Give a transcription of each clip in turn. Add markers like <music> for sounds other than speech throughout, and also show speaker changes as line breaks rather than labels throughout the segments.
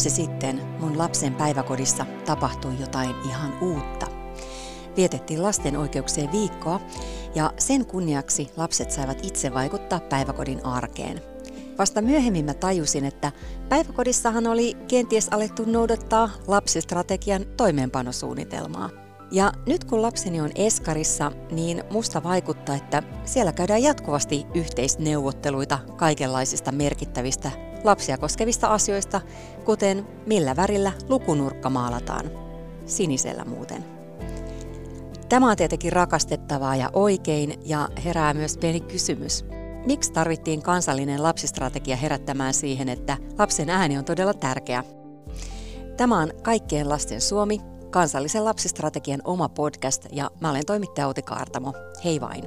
Vuosi sitten mun lapsen päiväkodissa tapahtui jotain ihan uutta. Vietettiin lasten oikeuksien viikkoa ja sen kunniaksi lapset saivat itse vaikuttaa päiväkodin arkeen. Vasta myöhemmin mä tajusin, että päiväkodissahan oli kenties alettu noudattaa lapsistrategian toimeenpanosuunnitelmaa. Ja nyt kun lapseni on Eskarissa, niin musta vaikuttaa, että siellä käydään jatkuvasti yhteisneuvotteluita kaikenlaisista merkittävistä lapsia koskevista asioista, kuten millä värillä lukunurkka maalataan. Sinisellä muuten. Tämä on tietenkin rakastettavaa ja oikein ja herää myös pieni kysymys. Miksi tarvittiin kansallinen lapsistrategia herättämään siihen, että lapsen ääni on todella tärkeä? Tämä on Kaikkien lasten Suomi, kansallisen lapsistrategian oma podcast ja mä olen toimittaja Outi Kaartamo. Hei vain!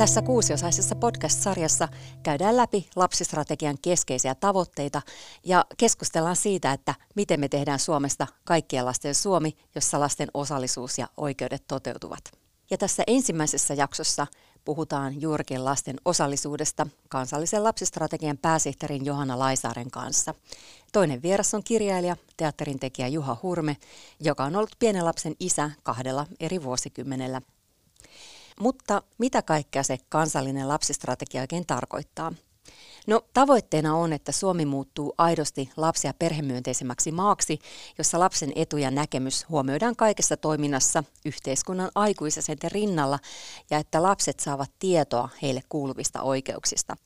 Tässä kuusiosaisessa podcast-sarjassa käydään läpi lapsistrategian keskeisiä tavoitteita ja keskustellaan siitä, että miten me tehdään Suomesta kaikkien lasten Suomi, jossa lasten osallisuus ja oikeudet toteutuvat. Ja tässä ensimmäisessä jaksossa puhutaan juurikin lasten osallisuudesta kansallisen lapsistrategian pääsihteerin Johanna Laisaaren kanssa. Toinen vieras on kirjailija, teatterin tekijä Juha Hurme, joka on ollut pienen lapsen isä kahdella eri vuosikymmenellä. Mutta mitä kaikkea se kansallinen lapsistrategia oikein tarkoittaa? No tavoitteena on, että Suomi muuttuu aidosti lapsi- ja perhemyönteisemmäksi maaksi, jossa lapsen etu ja näkemys huomioidaan kaikessa toiminnassa yhteiskunnan aikuisesenten rinnalla ja että lapset saavat tietoa heille kuuluvista oikeuksista.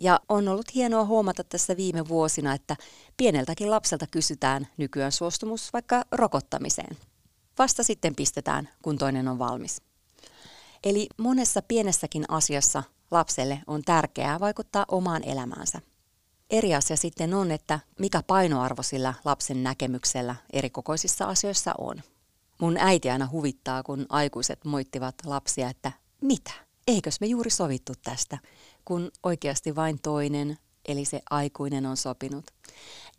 Ja on ollut hienoa huomata tässä viime vuosina, että pieneltäkin lapselta kysytään nykyään suostumus vaikka rokottamiseen. Vasta sitten pistetään, kun toinen on valmis. Eli monessa pienessäkin asiassa lapselle on tärkeää vaikuttaa omaan elämäänsä. Eri asia sitten on, että mikä painoarvo sillä lapsen näkemyksellä eri kokoisissa asioissa on. Mun äiti aina huvittaa, kun aikuiset moittivat lapsia, että mitä? Eikös me juuri sovittu tästä, kun oikeasti vain toinen, eli se aikuinen on sopinut.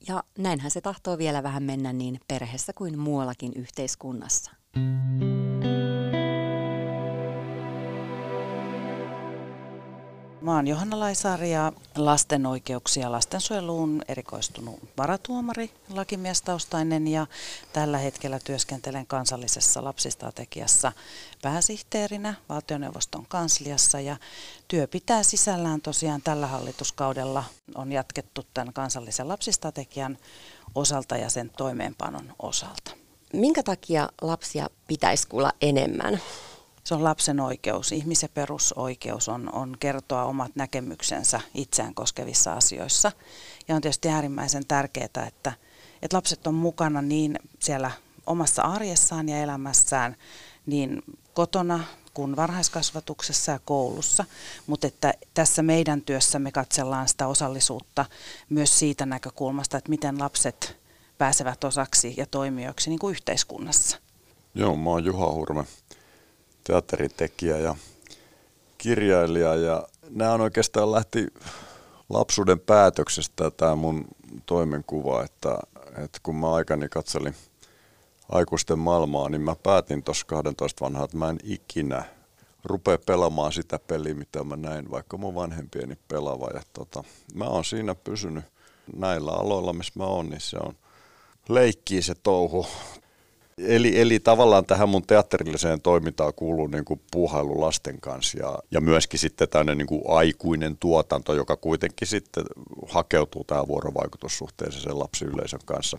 Ja näinhän se tahtoo vielä vähän mennä niin perheessä kuin muuallakin yhteiskunnassa.
Mä oon Johanna Laisaari ja lasten oikeuksia lastensuojeluun erikoistunut varatuomari, lakimiestaustainen ja tällä hetkellä työskentelen kansallisessa lapsistrategiassa pääsihteerinä valtioneuvoston kansliassa ja työ pitää sisällään tosiaan tällä hallituskaudella on jatkettu tämän kansallisen lapsistrategian osalta ja sen toimeenpanon osalta.
Minkä takia lapsia pitäisi kuulla enemmän?
Se on lapsen oikeus, ihmisen perusoikeus on, on kertoa omat näkemyksensä itseään koskevissa asioissa. Ja on tietysti äärimmäisen tärkeää, että, että lapset on mukana niin siellä omassa arjessaan ja elämässään niin kotona kuin varhaiskasvatuksessa ja koulussa, mutta että tässä meidän työssämme katsellaan sitä osallisuutta myös siitä näkökulmasta, että miten lapset pääsevät osaksi ja toimijoiksi niin kuin yhteiskunnassa.
Joo, mä oon Juha Hurme teatteritekijä ja kirjailija ja nämä on oikeastaan lähti lapsuuden päätöksestä tämä mun toimenkuva, että, että kun mä aikani katselin aikuisten maailmaa, niin mä päätin tuossa 12 vanhaa, että mä en ikinä rupea pelaamaan sitä peliä, mitä mä näin, vaikka mun vanhempieni pelaava. Ja tota, mä oon siinä pysynyt näillä aloilla, missä mä oon, niin se on leikkii se touhu Eli, eli tavallaan tähän mun teatterilliseen toimintaan kuuluu niin kuin puuhailu lasten kanssa ja, ja myöskin sitten tämmöinen niin kuin aikuinen tuotanto, joka kuitenkin sitten hakeutuu tähän vuorovaikutussuhteeseen lapsiyleisön kanssa.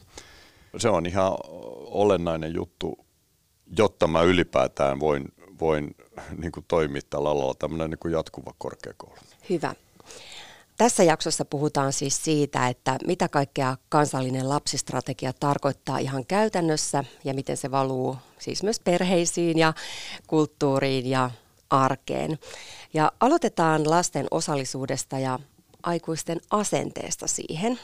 Se on ihan olennainen juttu, jotta mä ylipäätään voin, voin niin kuin toimia tällä alalla tämmöinen niin kuin jatkuva korkeakoulu.
Hyvä. Tässä jaksossa puhutaan siis siitä, että mitä kaikkea kansallinen lapsistrategia tarkoittaa ihan käytännössä ja miten se valuu siis myös perheisiin ja kulttuuriin ja arkeen. Ja aloitetaan lasten osallisuudesta ja aikuisten asenteesta siihen.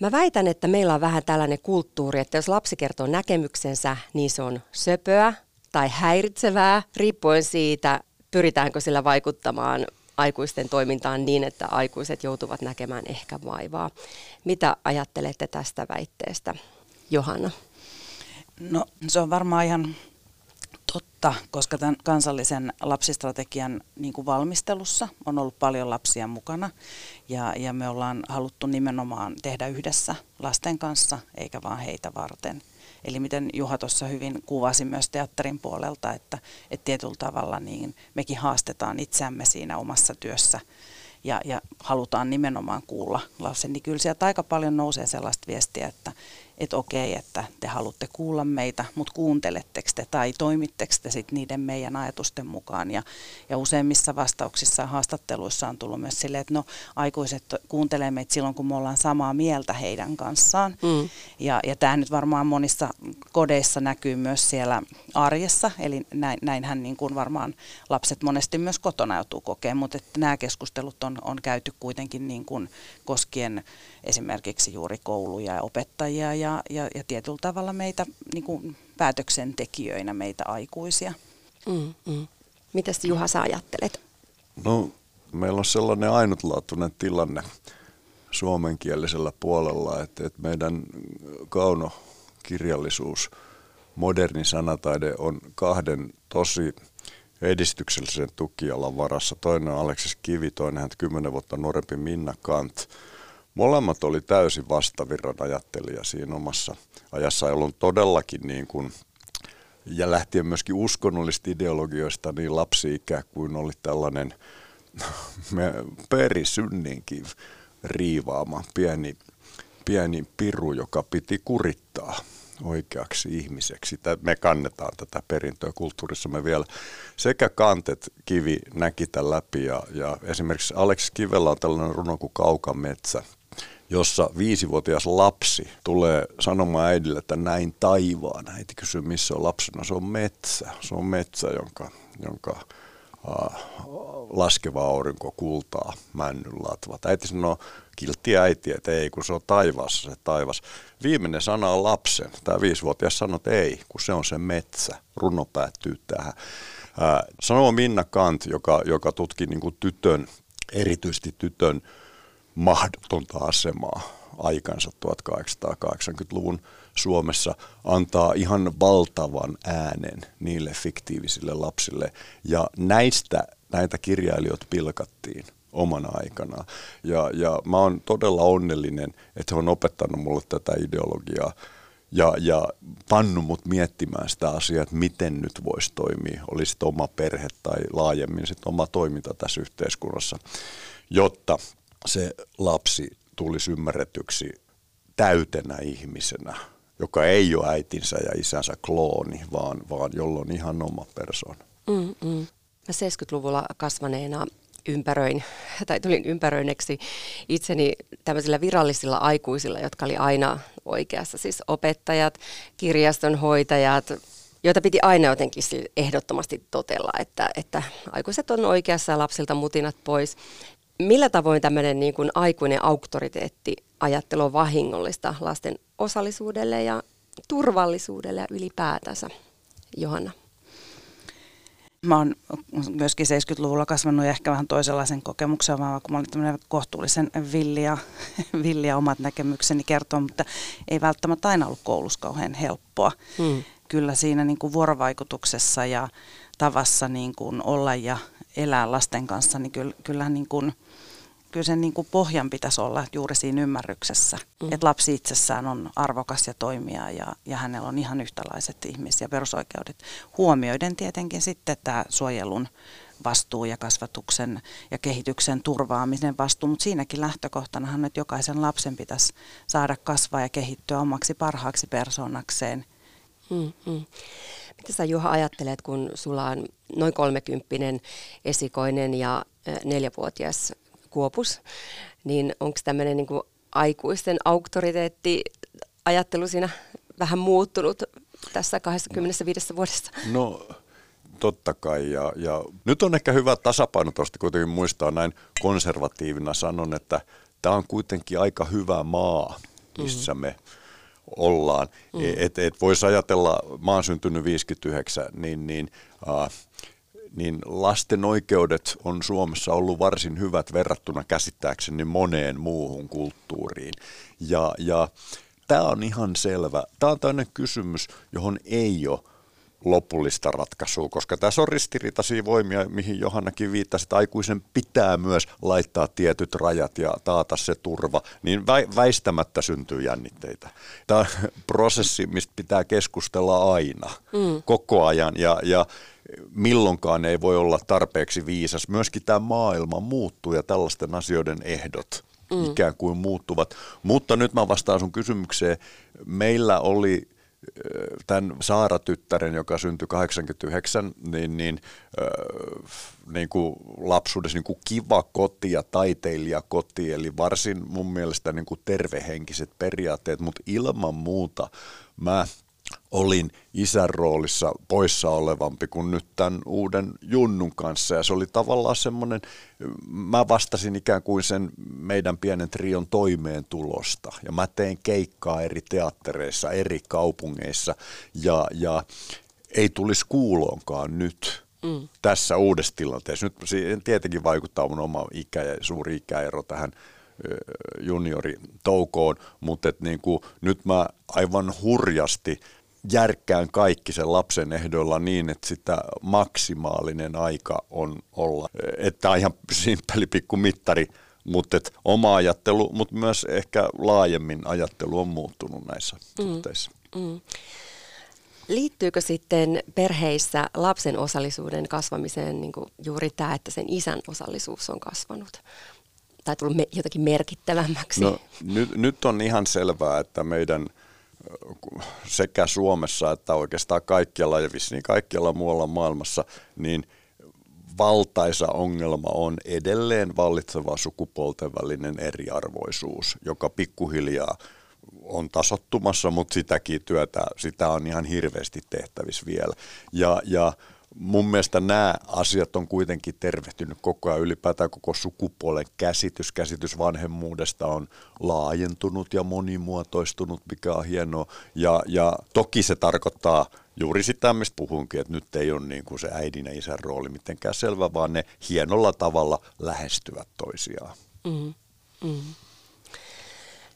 Mä väitän, että meillä on vähän tällainen kulttuuri, että jos lapsi kertoo näkemyksensä, niin se on söpöä tai häiritsevää, riippuen siitä, pyritäänkö sillä vaikuttamaan aikuisten toimintaan niin, että aikuiset joutuvat näkemään ehkä vaivaa. Mitä ajattelette tästä väitteestä, Johanna?
No se on varmaan ihan totta, koska tämän kansallisen lapsistrategian niin kuin valmistelussa on ollut paljon lapsia mukana ja, ja me ollaan haluttu nimenomaan tehdä yhdessä lasten kanssa eikä vaan heitä varten. Eli miten Juha tuossa hyvin kuvasi myös teatterin puolelta, että, että tietyllä tavalla niin mekin haastetaan itseämme siinä omassa työssä ja, ja halutaan nimenomaan kuulla lapsen, niin kyllä sieltä aika paljon nousee sellaista viestiä, että, että okei, että te haluatte kuulla meitä, mutta kuunteletteko te tai toimitteko te sit niiden meidän ajatusten mukaan. Ja, ja useimmissa vastauksissa ja haastatteluissa on tullut myös silleen, että no aikuiset kuuntelee meitä silloin, kun me ollaan samaa mieltä heidän kanssaan. Mm. Ja, ja tämä nyt varmaan monissa kodeissa näkyy myös siellä arjessa, eli näin, näinhän niin kuin varmaan lapset monesti myös kotona joutuu kokemaan, mutta että nämä keskustelut on, on käyty kuitenkin niin kuin koskien esimerkiksi juuri kouluja ja opettajia ja, ja, ja tietyllä tavalla meitä niin kuin päätöksentekijöinä, meitä aikuisia. Mm,
mm. Mitäs Juha sä ajattelet?
No meillä on sellainen ainutlaatuinen tilanne suomenkielisellä puolella, että, että meidän kaunokirjallisuus, moderni sanataide on kahden tosi edistyksellisen tukialan varassa. Toinen on Aleksis Kivi, toinen hän kymmenen vuotta nuorempi Minna Kant. Molemmat oli täysin vastavirran ajattelija siinä omassa ajassa, jolloin todellakin niin kuin, ja lähtien myöskin uskonnollisista ideologioista niin lapsi-ikä kuin oli tällainen <laughs> perisynninkin riivaama pieni, pieni piru, joka piti kurittaa oikeaksi ihmiseksi. Me kannetaan tätä perintöä kulttuurissamme vielä. Sekä Kantet Kivi näki tämän läpi ja, ja esimerkiksi Alex Kivellä on tällainen runo kuin Kaukametsä, jossa viisivuotias lapsi tulee sanomaan äidille, että näin taivaan. Äiti kysyy, missä on lapsena. Se on metsä. Se on metsä, jonka, jonka äh, laskeva aurinko kultaa männyn latvat. Äiti sanoo, kiltti äiti, että ei, kun se on taivaassa se taivas. Viimeinen sana on lapsen. Tämä viisivuotias sanoo, että ei, kun se on se metsä. Runo päättyy tähän. Äh, sanoo Minna Kant, joka, joka tutki niin kuin tytön, erityisesti tytön mahdotonta asemaa aikansa 1880-luvun Suomessa antaa ihan valtavan äänen niille fiktiivisille lapsille. Ja näistä näitä kirjailijoita pilkattiin omana aikanaan. Ja, ja mä oon todella onnellinen, että he on opettanut mulle tätä ideologiaa ja, ja pannu mut miettimään sitä asiaa, että miten nyt voisi toimia, olisi oma perhe tai laajemmin sit oma toiminta tässä yhteiskunnassa, jotta se lapsi tulisi ymmärretyksi täytenä ihmisenä, joka ei ole äitinsä ja isänsä klooni, vaan, vaan jolla ihan oma persoona. Mm-mm.
Mä 70-luvulla kasvaneena ympäröin, <laughs> tai tulin ympäröineksi itseni tämmöisillä virallisilla aikuisilla, jotka oli aina oikeassa, siis opettajat, kirjastonhoitajat, joita piti aina jotenkin ehdottomasti totella, että, että aikuiset on oikeassa ja lapsilta mutinat pois. Millä tavoin tämmöinen niin kuin aikuinen auktoriteetti ajattelu on vahingollista lasten osallisuudelle ja turvallisuudelle ja ylipäätänsä, Johanna?
Mä oon myöskin 70-luvulla kasvanut ehkä vähän toisenlaisen kokemuksen, vaan kun mä olin tämmöinen kohtuullisen villiä, <laughs> villiä omat näkemykseni kertoa, mutta ei välttämättä aina ollut koulussa kauhean helppoa. Hmm. Kyllä siinä niin kuin vuorovaikutuksessa ja tavassa niin kuin olla ja elää lasten kanssa, niin kyllä, kyllä niin kuin – kyllä sen niin kuin pohjan pitäisi olla juuri siinä ymmärryksessä, mm. että lapsi itsessään on arvokas ja toimija ja, ja hänellä on ihan yhtälaiset ihmis- ja perusoikeudet. Huomioiden tietenkin sitten tämä suojelun vastuu ja kasvatuksen ja kehityksen turvaamisen vastuu, mutta siinäkin lähtökohtanahan, että jokaisen lapsen pitäisi saada kasvaa ja kehittyä omaksi parhaaksi persoonakseen. Mm,
mm. Mitä sä Juha ajattelet, kun sulla on noin kolmekymppinen esikoinen ja neljävuotias Kuopus, niin onko tämmöinen niin aikuisten auktoriteetti ajattelu siinä vähän muuttunut tässä 25 vuodessa?
No totta kai. Ja, ja nyt on ehkä hyvä tasapaino tuosta kuitenkin muistaa näin konservatiivina sanon, että tämä on kuitenkin aika hyvä maa, missä mm-hmm. me ollaan. Mm. Et, et voisi ajatella, mä oon syntynyt 59, niin, niin uh, niin lasten oikeudet on Suomessa ollut varsin hyvät verrattuna käsittääkseni moneen muuhun kulttuuriin. Ja, ja tämä on ihan selvä. Tämä on tämmöinen kysymys, johon ei ole lopullista ratkaisua, koska tässä on ristiriitaisia voimia, mihin Johannakin viittasi, että aikuisen pitää myös laittaa tietyt rajat ja taata se turva, niin väistämättä syntyy jännitteitä. Tämä on prosessi, mistä pitää keskustella aina, mm. koko ajan ja, ja milloinkaan ei voi olla tarpeeksi viisas. Myöskin tämä maailma muuttuu ja tällaisten asioiden ehdot mm. ikään kuin muuttuvat. Mutta nyt mä vastaan sun kysymykseen. Meillä oli tämän Saara-tyttären, joka syntyi 89, niin, niin, äh, niin kuin lapsuudessa niin kuin kiva koti ja taiteilijakoti, eli varsin mun mielestä niin kuin tervehenkiset periaatteet, mutta ilman muuta mä olin isän roolissa poissa olevampi kuin nyt tämän uuden Junnun kanssa. Ja se oli tavallaan semmoinen, mä vastasin ikään kuin sen meidän pienen trion toimeentulosta. Ja mä tein keikkaa eri teattereissa, eri kaupungeissa ja, ja ei tulisi kuuloonkaan nyt mm. tässä uudessa tilanteessa. Nyt siihen tietenkin vaikuttaa mun oma ikä ja suuri ikäero tähän junioritoukoon, mutta et niin kuin, nyt mä aivan hurjasti järkkään kaikki sen lapsen ehdoilla niin, että sitä maksimaalinen aika on olla. Että on ihan simppeli pikku mittari, mutta et oma ajattelu, mutta myös ehkä laajemmin ajattelu on muuttunut näissä mm. suhteissa. Mm.
Liittyykö sitten perheissä lapsen osallisuuden kasvamiseen niin kuin juuri tämä, että sen isän osallisuus on kasvanut? Tai tullut me, jotakin merkittävämmäksi?
No, nyt, nyt on ihan selvää, että meidän – sekä Suomessa että oikeastaan kaikkialla ja vissiin kaikkialla muualla maailmassa, niin valtaisa ongelma on edelleen vallitseva sukupuolten välinen eriarvoisuus, joka pikkuhiljaa on tasottumassa, mutta sitäkin työtä, sitä on ihan hirveästi tehtävissä vielä. Ja, ja mun mielestä nämä asiat on kuitenkin tervehtynyt koko ajan. Ylipäätään koko sukupuolen käsitys, käsitys vanhemmuudesta on laajentunut ja monimuotoistunut, mikä on hienoa. Ja, ja toki se tarkoittaa juuri sitä, mistä puhunkin, että nyt ei ole niin kuin se äidin ja isän rooli mitenkään selvä, vaan ne hienolla tavalla lähestyvät toisiaan. Mm, mm.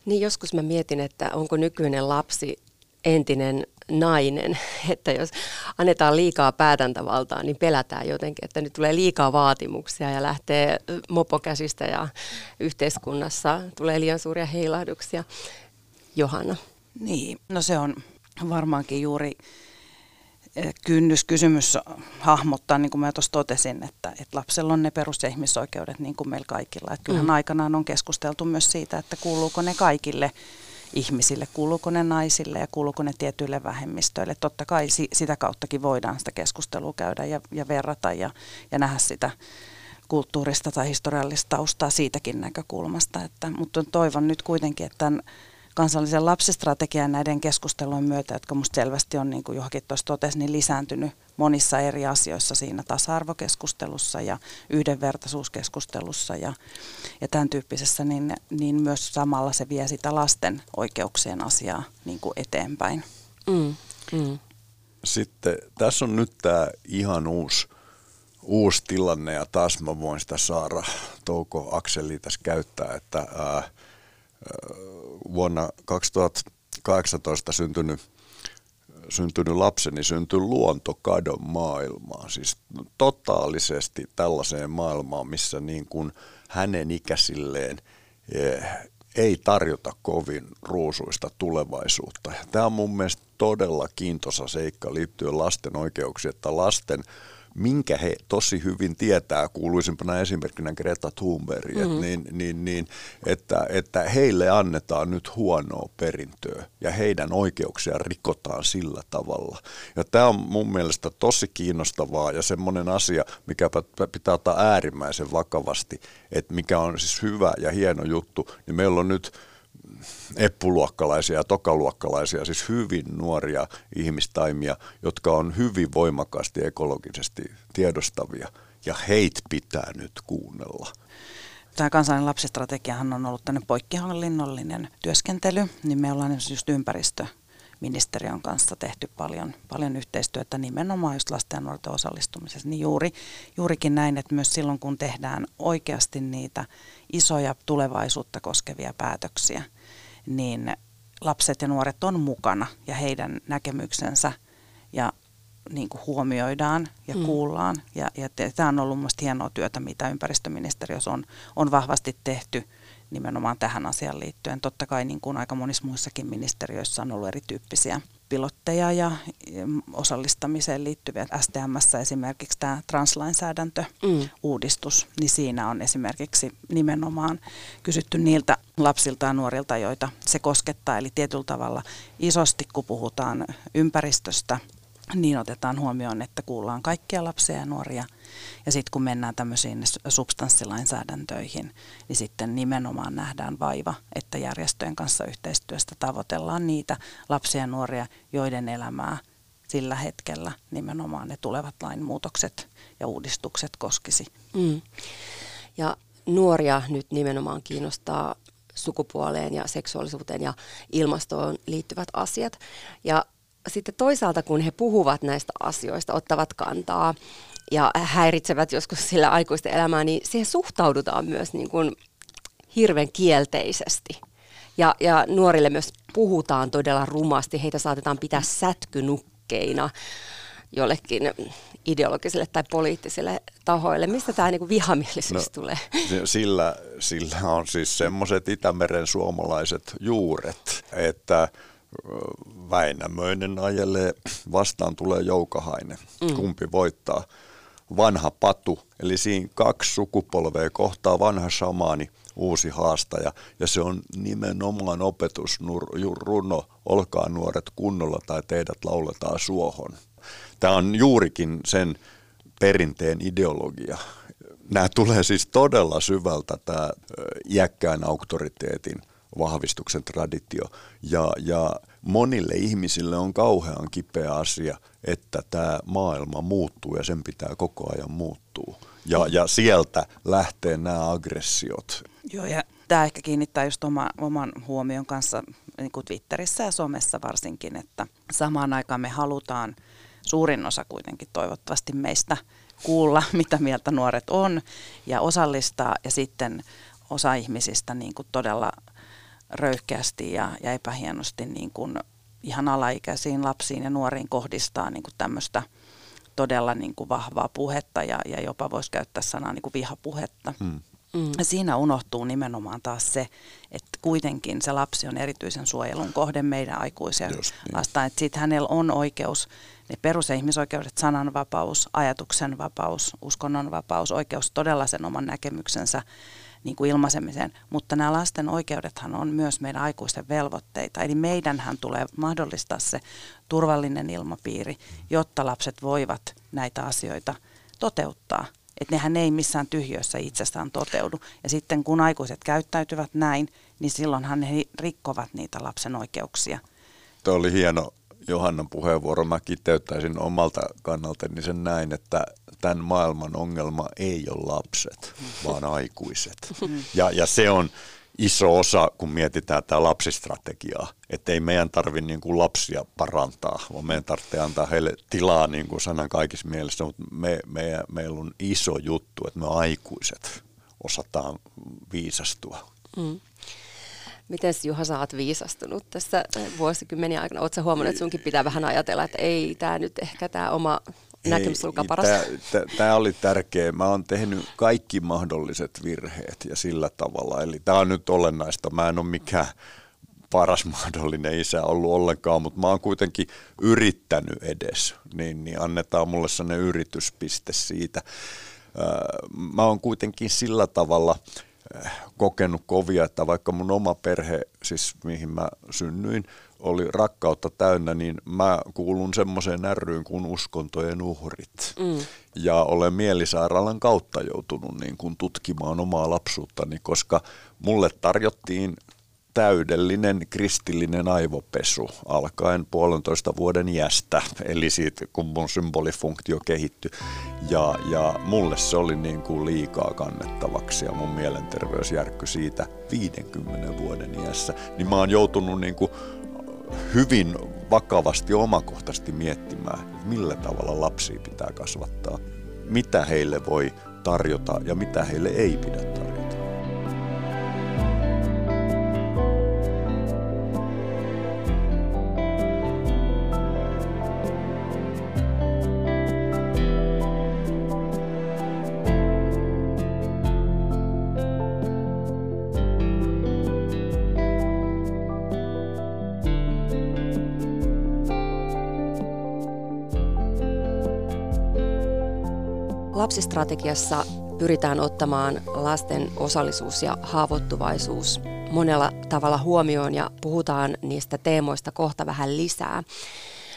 Niin joskus mä mietin, että onko nykyinen lapsi entinen nainen, <laughs> että jos annetaan liikaa päätäntävaltaa, niin pelätään jotenkin, että nyt tulee liikaa vaatimuksia ja lähtee mopokäsistä ja yhteiskunnassa tulee liian suuria heilahduksia. Johanna.
Niin, no se on varmaankin juuri kynnyskysymys hahmottaa, niin kuin mä tuossa totesin, että, että lapsella on ne perus- ja ihmisoikeudet niin kuin meillä kaikilla. Että kyllähän mm. aikanaan on keskusteltu myös siitä, että kuuluuko ne kaikille ihmisille, kuuluuko ne naisille ja kuuluuko ne tietyille vähemmistöille. Totta kai si- sitä kauttakin voidaan sitä keskustelua käydä ja, ja verrata ja, ja nähdä sitä kulttuurista tai historiallista taustaa siitäkin näkökulmasta. Että, mutta toivon nyt kuitenkin, että tämän kansallisen lapsistrategian näiden keskustelujen myötä, jotka minusta selvästi on, niin kuin Johonkin tuossa totesi, niin lisääntynyt monissa eri asioissa siinä tasa-arvokeskustelussa ja yhdenvertaisuuskeskustelussa ja, ja tämän tyyppisessä, niin, niin myös samalla se vie sitä lasten oikeuksien asiaa niin kuin eteenpäin. Mm,
mm. Sitten tässä on nyt tämä ihan uusi, uusi tilanne ja taas mä voin sitä Saara Touko Akseli tässä käyttää, että ää, vuonna 2018 syntynyt, syntynyt lapseni syntyi luontokadon maailmaan. Siis totaalisesti tällaiseen maailmaan, missä niin kuin hänen ikäisilleen eh, ei tarjota kovin ruusuista tulevaisuutta. Tämä on mun mielestä todella kiintoisa seikka liittyen lasten oikeuksiin, että lasten minkä he tosi hyvin tietää, kuuluisimpana esimerkkinä Greta Thunberg, mm-hmm. niin, niin, niin, että, että heille annetaan nyt huonoa perintöä ja heidän oikeuksia rikotaan sillä tavalla. Ja tämä on mun mielestä tosi kiinnostavaa ja semmoinen asia, mikä pitää ottaa äärimmäisen vakavasti, että mikä on siis hyvä ja hieno juttu, niin meillä on nyt eppuluokkalaisia ja tokaluokkalaisia, siis hyvin nuoria ihmistaimia, jotka on hyvin voimakkaasti ekologisesti tiedostavia ja heitä pitää nyt kuunnella.
Tämä kansallinen lapsistrategiahan on ollut tämmöinen poikkihallinnollinen työskentely, niin me ollaan just ympäristöministeriön kanssa tehty paljon, paljon yhteistyötä nimenomaan just lasten ja nuorten osallistumisessa. Niin juuri, juurikin näin, että myös silloin kun tehdään oikeasti niitä isoja tulevaisuutta koskevia päätöksiä – niin lapset ja nuoret on mukana ja heidän näkemyksensä ja niin kuin huomioidaan ja mm. kuullaan. Ja, ja tämä on ollut mielestäni hienoa työtä, mitä ympäristöministeriössä on, on vahvasti tehty nimenomaan tähän asiaan liittyen. Totta kai niin kuin aika monissa muissakin ministeriöissä on ollut erityyppisiä pilotteja ja osallistamiseen liittyviä. STMssä esimerkiksi tämä translainsäädäntö-uudistus, mm. niin siinä on esimerkiksi nimenomaan kysytty niiltä lapsilta ja nuorilta, joita se koskettaa. Eli tietyllä tavalla isosti, kun puhutaan ympäristöstä, niin otetaan huomioon, että kuullaan kaikkia lapsia ja nuoria. Ja sitten kun mennään tämmöisiin substanssilainsäädäntöihin, niin sitten nimenomaan nähdään vaiva, että järjestöjen kanssa yhteistyöstä tavoitellaan niitä lapsia ja nuoria, joiden elämää sillä hetkellä nimenomaan ne tulevat lainmuutokset ja uudistukset koskisi. Mm.
Ja nuoria nyt nimenomaan kiinnostaa sukupuoleen ja seksuaalisuuteen ja ilmastoon liittyvät asiat. Ja sitten toisaalta, kun he puhuvat näistä asioista, ottavat kantaa ja häiritsevät joskus sillä aikuisten elämää, niin siihen suhtaudutaan myös niin kuin hirveän kielteisesti. Ja, ja nuorille myös puhutaan todella rumasti, heitä saatetaan pitää sätkynukkeina jollekin ideologisille tai poliittisille tahoille. Mistä tämä niin vihamielisyys no, tulee?
Sillä, sillä on siis semmoiset Itämeren suomalaiset juuret, että Väinämöinen ajelee, <clears throat> vastaan tulee Joukahainen. Mm. Kumpi voittaa? Vanha patu, eli siinä kaksi sukupolvea kohtaa vanha shamaani, uusi haastaja. Ja se on nimenomaan opetusruno, olkaa nuoret kunnolla tai teidät lauletaan suohon. Tämä on juurikin sen perinteen ideologia. Nämä tulee siis todella syvältä tämä iäkkään auktoriteetin vahvistuksen traditio. Ja, ja monille ihmisille on kauhean kipeä asia, että tämä maailma muuttuu ja sen pitää koko ajan muuttua. Ja, ja sieltä lähtee nämä aggressiot.
Joo, ja tämä ehkä kiinnittää just oma, oman huomion kanssa niin kuin Twitterissä ja somessa varsinkin, että samaan aikaan me halutaan, suurin osa kuitenkin toivottavasti meistä, kuulla, <laughs> mitä mieltä nuoret on ja osallistaa ja sitten osa ihmisistä niin kuin todella röyhkeästi ja, ja epähienosti niin kuin ihan alaikäisiin lapsiin ja nuoriin kohdistaa niin kuin tämmöistä todella niin kuin vahvaa puhetta ja, ja jopa voisi käyttää sanaa niin kuin vihapuhetta. Hmm. Mm. Siinä unohtuu nimenomaan taas se, että kuitenkin se lapsi on erityisen suojelun kohde meidän aikuisia Just, niin. vastaan. Että sitten hänellä on oikeus, ne perus- ja ihmisoikeudet, sananvapaus, ajatuksen vapaus, uskonnon vapaus, oikeus todella sen oman näkemyksensä niin kuin ilmaisemiseen, mutta nämä lasten oikeudethan on myös meidän aikuisten velvoitteita. Eli meidänhän tulee mahdollistaa se turvallinen ilmapiiri, jotta lapset voivat näitä asioita toteuttaa. Että nehän ei missään tyhjössä itsestään toteudu. Ja sitten kun aikuiset käyttäytyvät näin, niin silloinhan he rikkovat niitä lapsen oikeuksia.
Tuo oli hieno Johannan puheenvuoro. Mä kiteyttäisin omalta kannaltani sen näin, että tämän maailman ongelma ei ole lapset, vaan aikuiset. Ja, ja se on iso osa, kun mietitään tämä lapsistrategiaa, että ei meidän tarvitse niin lapsia parantaa, vaan meidän tarvitsee antaa heille tilaa niin kuin sanan kaikissa mielessä, mutta me, me, meillä on iso juttu, että me aikuiset osataan viisastua. Mm.
Miten Juha, sä oot viisastunut tässä vuosikymmeniä aikana? Oletko huomannut, että sunkin pitää vähän ajatella, että ei tämä nyt ehkä tämä oma näkemys olkaa paras.
Tämä oli tärkeä. Mä oon tehnyt kaikki mahdolliset virheet ja sillä tavalla. Eli tämä on nyt olennaista. Mä en ole mikään paras mahdollinen isä ollut ollenkaan, mutta mä oon kuitenkin yrittänyt edes. Niin, niin annetaan mulle sellainen yrityspiste siitä. Mä oon kuitenkin sillä tavalla kokenut kovia, että vaikka mun oma perhe, siis mihin mä synnyin, oli rakkautta täynnä, niin mä kuulun semmoiseen närryyn kuin uskontojen uhrit. Mm. Ja olen mielisairaalan kautta joutunut niin kuin tutkimaan omaa lapsuuttani, koska mulle tarjottiin täydellinen kristillinen aivopesu alkaen puolentoista vuoden iästä, eli siitä kun mun symbolifunktio kehittyi. Ja, ja mulle se oli niin kuin liikaa kannettavaksi ja mun mielenterveys järkkyi siitä 50 vuoden iässä. Niin mä oon joutunut niin kuin hyvin vakavasti omakohtaisesti miettimään, millä tavalla lapsia pitää kasvattaa, mitä heille voi tarjota ja mitä heille ei pidä tarjota.
Lapsistrategiassa pyritään ottamaan lasten osallisuus ja haavoittuvaisuus monella tavalla huomioon ja puhutaan niistä teemoista kohta vähän lisää.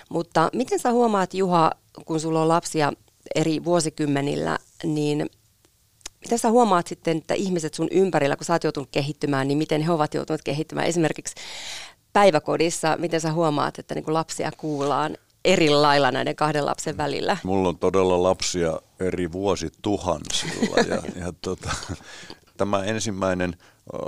Mutta miten sä huomaat, Juha, kun sulla on lapsia eri vuosikymmenillä, niin Miten sä huomaat sitten, että ihmiset sun ympärillä, kun sä oot joutunut kehittymään, niin miten he ovat joutuneet kehittymään? Esimerkiksi päiväkodissa, miten sä huomaat, että niin lapsia kuullaan eri lailla näiden kahden lapsen välillä?
Mulla on todella lapsia eri vuosituhansilla ja, ja tota, tämä ensimmäinen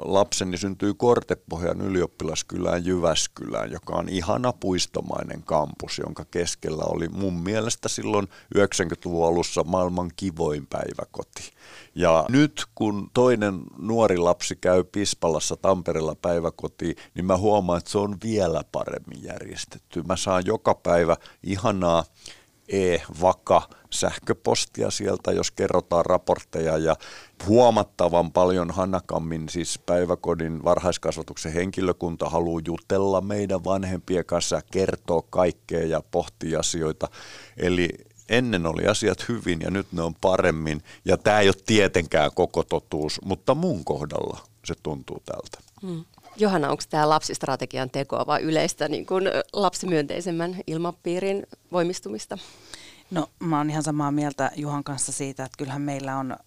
lapseni syntyi Kortepohjan ylioppilaskylään Jyväskylään, joka on ihana puistomainen kampus, jonka keskellä oli mun mielestä silloin 90-luvun alussa maailman kivoin päiväkoti. Ja nyt kun toinen nuori lapsi käy Pispalassa Tampereella päiväkotiin, niin mä huomaan, että se on vielä paremmin järjestetty. Mä saan joka päivä ihanaa e-vaka sähköpostia sieltä, jos kerrotaan raportteja ja huomattavan paljon hanakammin siis päiväkodin varhaiskasvatuksen henkilökunta haluaa jutella meidän vanhempien kanssa kertoa kaikkea ja pohtia asioita. Eli ennen oli asiat hyvin ja nyt ne on paremmin. Ja tämä ei ole tietenkään koko totuus, mutta mun kohdalla se tuntuu tältä. Hmm.
Johanna, onko tämä lapsistrategian tekoa vai yleistä niin kuin lapsimyönteisemmän ilmapiirin voimistumista?
No mä oon ihan samaa mieltä Juhan kanssa siitä, että kyllähän meillä on,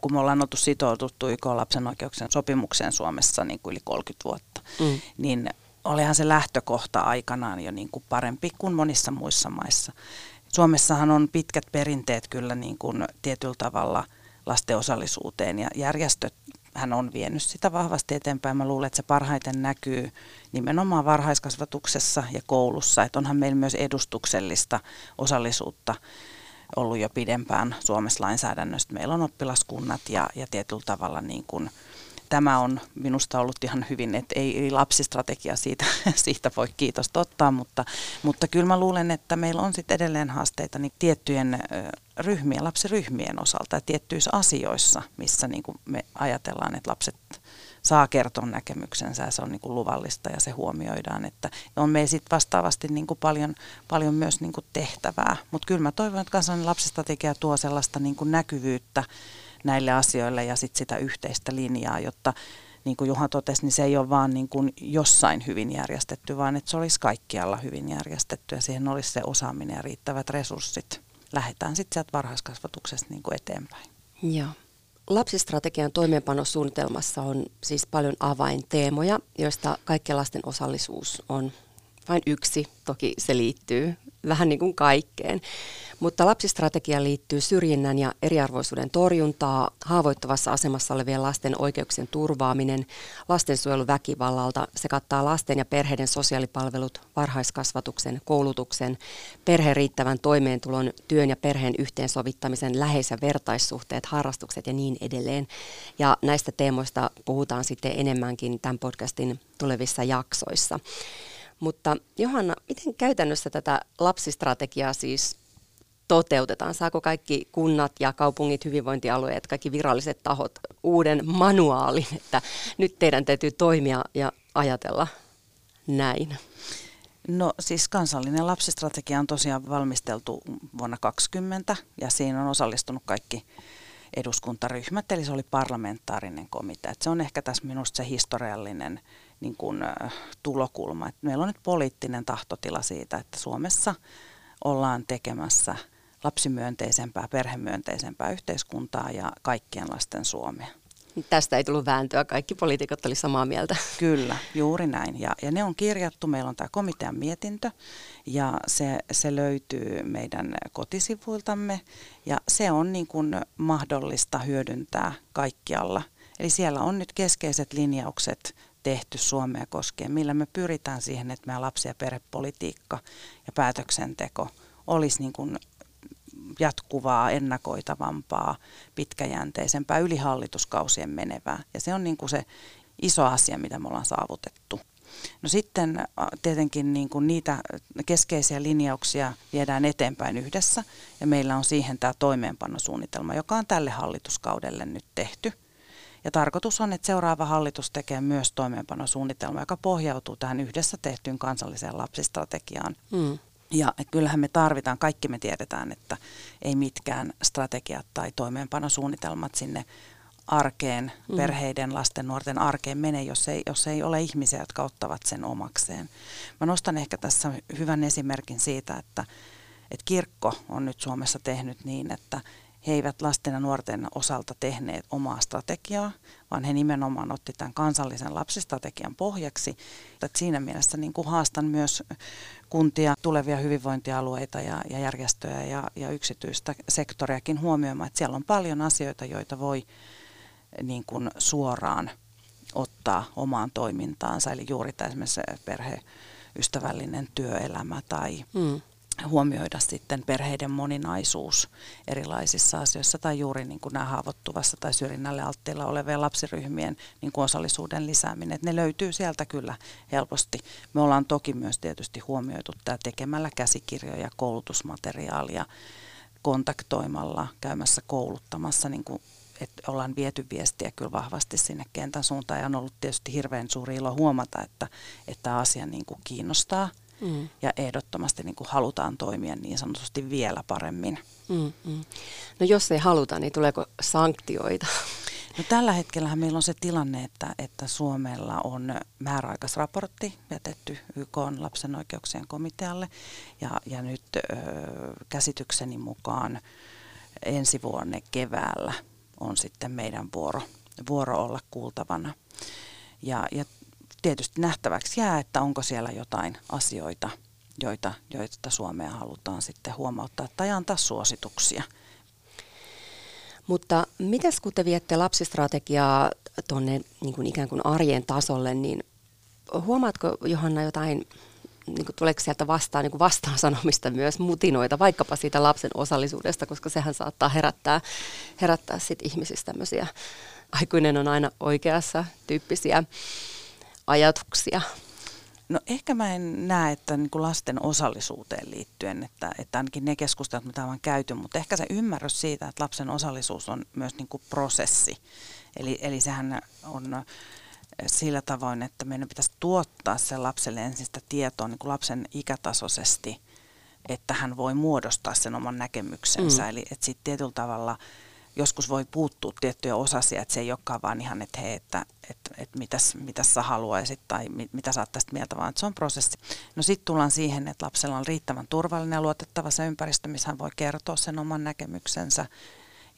kun me ollaan oltu sitoututtu YK lapsen oikeuksien sopimukseen Suomessa niin kuin yli 30 vuotta, mm. niin olihan se lähtökohta aikanaan jo niin kuin parempi kuin monissa muissa maissa. Suomessahan on pitkät perinteet kyllä niin kuin tietyllä tavalla lasten osallisuuteen ja järjestöt hän on vienyt sitä vahvasti eteenpäin. Mä luulen, että se parhaiten näkyy nimenomaan varhaiskasvatuksessa ja koulussa, että onhan meillä myös edustuksellista osallisuutta ollut jo pidempään Suomessa lainsäädännöstä. Meillä on oppilaskunnat ja, ja tietyllä tavalla niin kuin, tämä on minusta ollut ihan hyvin, että ei, ei lapsistrategia siitä, <laughs> siitä voi kiitosta ottaa, mutta, mutta kyllä mä luulen, että meillä on sitten edelleen haasteita niin tiettyjen ryhmien, lapsiryhmien osalta ja tiettyissä asioissa, missä niin kuin me ajatellaan, että lapset saa kertoa näkemyksensä ja se on niin kuin luvallista ja se huomioidaan. Että on meillä sitten vastaavasti niin kuin paljon, paljon myös niin kuin tehtävää. Mutta kyllä mä toivon, että kansallinen lapsistrategia tuo sellaista niin kuin näkyvyyttä näille asioille ja sitten sitä yhteistä linjaa, jotta niin kuin Juha totesi, niin se ei ole vaan niin kuin jossain hyvin järjestetty, vaan että se olisi kaikkialla hyvin järjestetty ja siihen olisi se osaaminen ja riittävät resurssit. Lähdetään sitten sieltä varhaiskasvatuksesta niin kuin eteenpäin.
Joo. Lapsistrategian toimeenpanosuunnitelmassa on siis paljon avainteemoja, joista kaikkien lasten osallisuus on vain yksi. Toki se liittyy vähän niin kuin kaikkeen. Mutta lapsistrategia liittyy syrjinnän ja eriarvoisuuden torjuntaa, haavoittuvassa asemassa olevien lasten oikeuksien turvaaminen, lastensuojelu väkivallalta. Se kattaa lasten ja perheiden sosiaalipalvelut, varhaiskasvatuksen, koulutuksen, perheen riittävän toimeentulon, työn ja perheen yhteensovittamisen, läheis- ja vertaissuhteet, harrastukset ja niin edelleen. Ja näistä teemoista puhutaan sitten enemmänkin tämän podcastin tulevissa jaksoissa. Mutta Johanna, miten käytännössä tätä lapsistrategiaa siis toteutetaan? Saako kaikki kunnat ja kaupungit, hyvinvointialueet, kaikki viralliset tahot uuden manuaalin, että nyt teidän täytyy toimia ja ajatella näin?
No siis kansallinen lapsistrategia on tosiaan valmisteltu vuonna 2020 ja siinä on osallistunut kaikki eduskuntaryhmät, eli se oli parlamentaarinen komitea. Et se on ehkä tässä minusta se historiallinen niin kuin, äh, tulokulma. Et meillä on nyt poliittinen tahtotila siitä, että Suomessa ollaan tekemässä lapsimyönteisempää, perhemyönteisempää yhteiskuntaa ja kaikkien lasten Suomea.
Tästä ei tullut vääntöä, kaikki poliitikot oli samaa mieltä. <laughs>
Kyllä, juuri näin. Ja, ja ne on kirjattu, meillä on tämä komitean mietintö ja se, se löytyy meidän kotisivuiltamme ja se on niin kuin mahdollista hyödyntää kaikkialla. Eli siellä on nyt keskeiset linjaukset tehty Suomea koskien, millä me pyritään siihen, että meidän lapsi- ja perhepolitiikka ja päätöksenteko olisi niin kuin jatkuvaa, ennakoitavampaa, pitkäjänteisempää, yli hallituskausien menevää. Ja se on niin kuin se iso asia, mitä me ollaan saavutettu. No sitten tietenkin niin kuin niitä keskeisiä linjauksia viedään eteenpäin yhdessä ja meillä on siihen tämä toimeenpanosuunnitelma, joka on tälle hallituskaudelle nyt tehty. Ja tarkoitus on, että seuraava hallitus tekee myös toimeenpanosuunnitelma, joka pohjautuu tähän yhdessä tehtyyn kansalliseen lapsistrategiaan. Mm. Ja kyllähän me tarvitaan, kaikki me tiedetään, että ei mitkään strategiat tai toimeenpanosuunnitelmat sinne arkeen, mm. perheiden, lasten, nuorten arkeen mene, jos ei, jos ei ole ihmisiä, jotka ottavat sen omakseen. Mä nostan ehkä tässä hyvän esimerkin siitä, että, että kirkko on nyt Suomessa tehnyt niin, että he eivät lasten ja nuorten osalta tehneet omaa strategiaa, vaan he nimenomaan otti tämän kansallisen lapsistrategian pohjaksi. Että siinä mielessä niin kuin haastan myös kuntia, tulevia hyvinvointialueita ja, ja järjestöjä ja, ja yksityistä sektoriakin huomioimaan, että siellä on paljon asioita, joita voi niin kuin suoraan ottaa omaan toimintaansa, eli juuri tämä esimerkiksi perheystävällinen työelämä tai mm. Huomioida sitten perheiden moninaisuus erilaisissa asioissa tai juuri niin kuin nämä haavoittuvassa tai syrjinnälle alttiilla olevien lapsiryhmien niin kuin osallisuuden lisääminen. Että ne löytyy sieltä kyllä helposti. Me ollaan toki myös tietysti huomioitu tämä tekemällä käsikirjoja, koulutusmateriaalia, kontaktoimalla, käymässä kouluttamassa niin kuin että ollaan viety viestiä kyllä vahvasti sinne kentän suuntaan ja on ollut tietysti hirveän suuri ilo huomata, että, että asia niin kuin kiinnostaa mm. ja ehdottomasti niin kuin halutaan toimia niin sanotusti vielä paremmin. Mm, mm.
No jos ei haluta, niin tuleeko sanktioita?
No tällä hetkellä meillä on se tilanne, että, että Suomella on määräaikaisraportti jätetty YK on lapsen oikeuksien komitealle ja, ja nyt ö, käsitykseni mukaan ensi vuonna keväällä on sitten meidän vuoro, vuoro olla kuultavana. Ja, ja tietysti nähtäväksi jää, että onko siellä jotain asioita, joita, joita Suomea halutaan sitten huomauttaa tai antaa suosituksia.
Mutta mitäs kun te viette lapsistrategiaa tuonne niin kuin ikään kuin arjen tasolle, niin huomaatko Johanna jotain niin kuin, tuleeko sieltä vastaan niin kuin vastaan sanomista myös mutinoita, vaikkapa siitä lapsen osallisuudesta, koska sehän saattaa herättää, herättää sit ihmisissä tämmöisiä, aikuinen on aina oikeassa tyyppisiä ajatuksia.
No ehkä mä en näe, että niin kuin lasten osallisuuteen liittyen, että, että ainakin ne keskustelut, mitä on käyty, mutta ehkä se ymmärrys siitä, että lapsen osallisuus on myös niin kuin prosessi. Eli, eli sehän on sillä tavoin, että meidän pitäisi tuottaa se lapselle ensin sitä tietoa niin kuin lapsen ikätasoisesti, että hän voi muodostaa sen oman näkemyksensä. Mm. Eli että sitten tietyllä tavalla joskus voi puuttua tiettyjä osasia, että se ei olekaan vaan ihan, että hei, että, että, että mitäs, mitäs sä haluaisit tai mit, mitä sä oot tästä mieltä, vaan että se on prosessi. No sitten tullaan siihen, että lapsella on riittävän turvallinen ja luotettava se ympäristö, missä hän voi kertoa sen oman näkemyksensä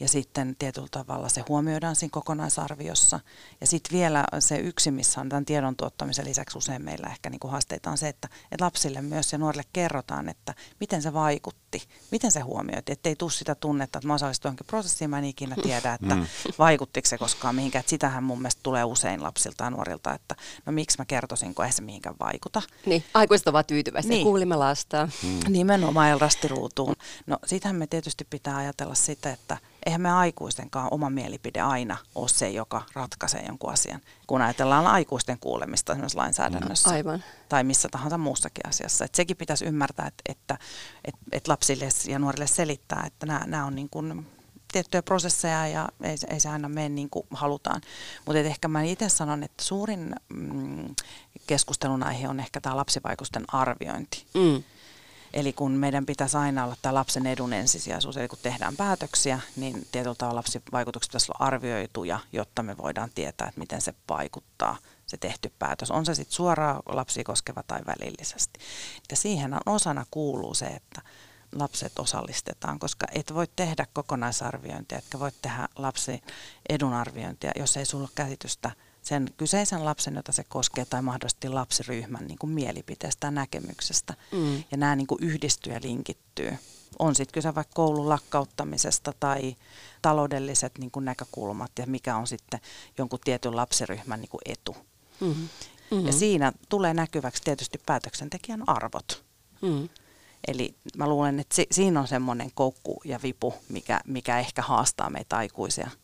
ja sitten tietyllä tavalla se huomioidaan siinä kokonaisarviossa. Ja sitten vielä se yksi, missä on tämän tiedon tuottamisen lisäksi usein meillä ehkä niin kuin haasteita on se, että, että lapsille myös ja nuorille kerrotaan, että miten se vaikutti, miten se huomioiti, ettei tule sitä tunnetta, että mä osallistuin johonkin prosessiin, mä en ikinä tiedä, että mm. vaikuttiko se koskaan mihinkään. Että sitähän mun mielestä tulee usein lapsilta ja nuorilta, että no miksi mä kertoisin, kun ei se mihinkään vaikuta.
Niin, aikuiset ovat tyytyväisiä, niin. kuulimme lasta.
Mm. Nimenomaan rastiruutuun. No sitähän me tietysti pitää ajatella sitä, että eihän me aikuistenkaan oma mielipide aina ole se, joka ratkaisee jonkun asian. Kun ajatellaan aikuisten kuulemista esimerkiksi lainsäädännössä
Aivan.
tai missä tahansa muussakin asiassa. Et sekin pitäisi ymmärtää, että, että, että, että lapsille ja nuorille selittää, että nämä, nämä on niin kuin tiettyjä prosesseja ja ei, ei se aina mene niin kuin halutaan. Mutta ehkä mä itse sanon, että suurin mm, keskustelun aihe on ehkä tämä lapsivaikutusten arviointi. Mm. Eli kun meidän pitäisi aina olla tämä lapsen edun ensisijaisuus, eli kun tehdään päätöksiä, niin tietyllä tavalla lapsivaikutukset pitäisi olla arvioituja, jotta me voidaan tietää, että miten se vaikuttaa se tehty päätös. On se sitten suoraan lapsi koskeva tai välillisesti. Ja siihen osana kuuluu se, että lapset osallistetaan, koska et voi tehdä kokonaisarviointia, etkä voi tehdä lapsi edunarviointia, jos ei sulla käsitystä – sen kyseisen lapsen, jota se koskee, tai mahdollisesti lapsiryhmän niin kuin mielipiteestä ja näkemyksestä. Mm. Ja nämä niin kuin yhdistyy ja linkittyy. On sitten kyse vaikka koulun lakkauttamisesta tai taloudelliset niin kuin näkökulmat ja mikä on sitten jonkun tietyn lapsiryhmän niin kuin etu. Mm-hmm. Mm-hmm. Ja siinä tulee näkyväksi tietysti päätöksentekijän arvot. Mm. Eli mä luulen, että si- siinä on semmoinen koukku ja vipu, mikä, mikä ehkä haastaa meitä aikuisia –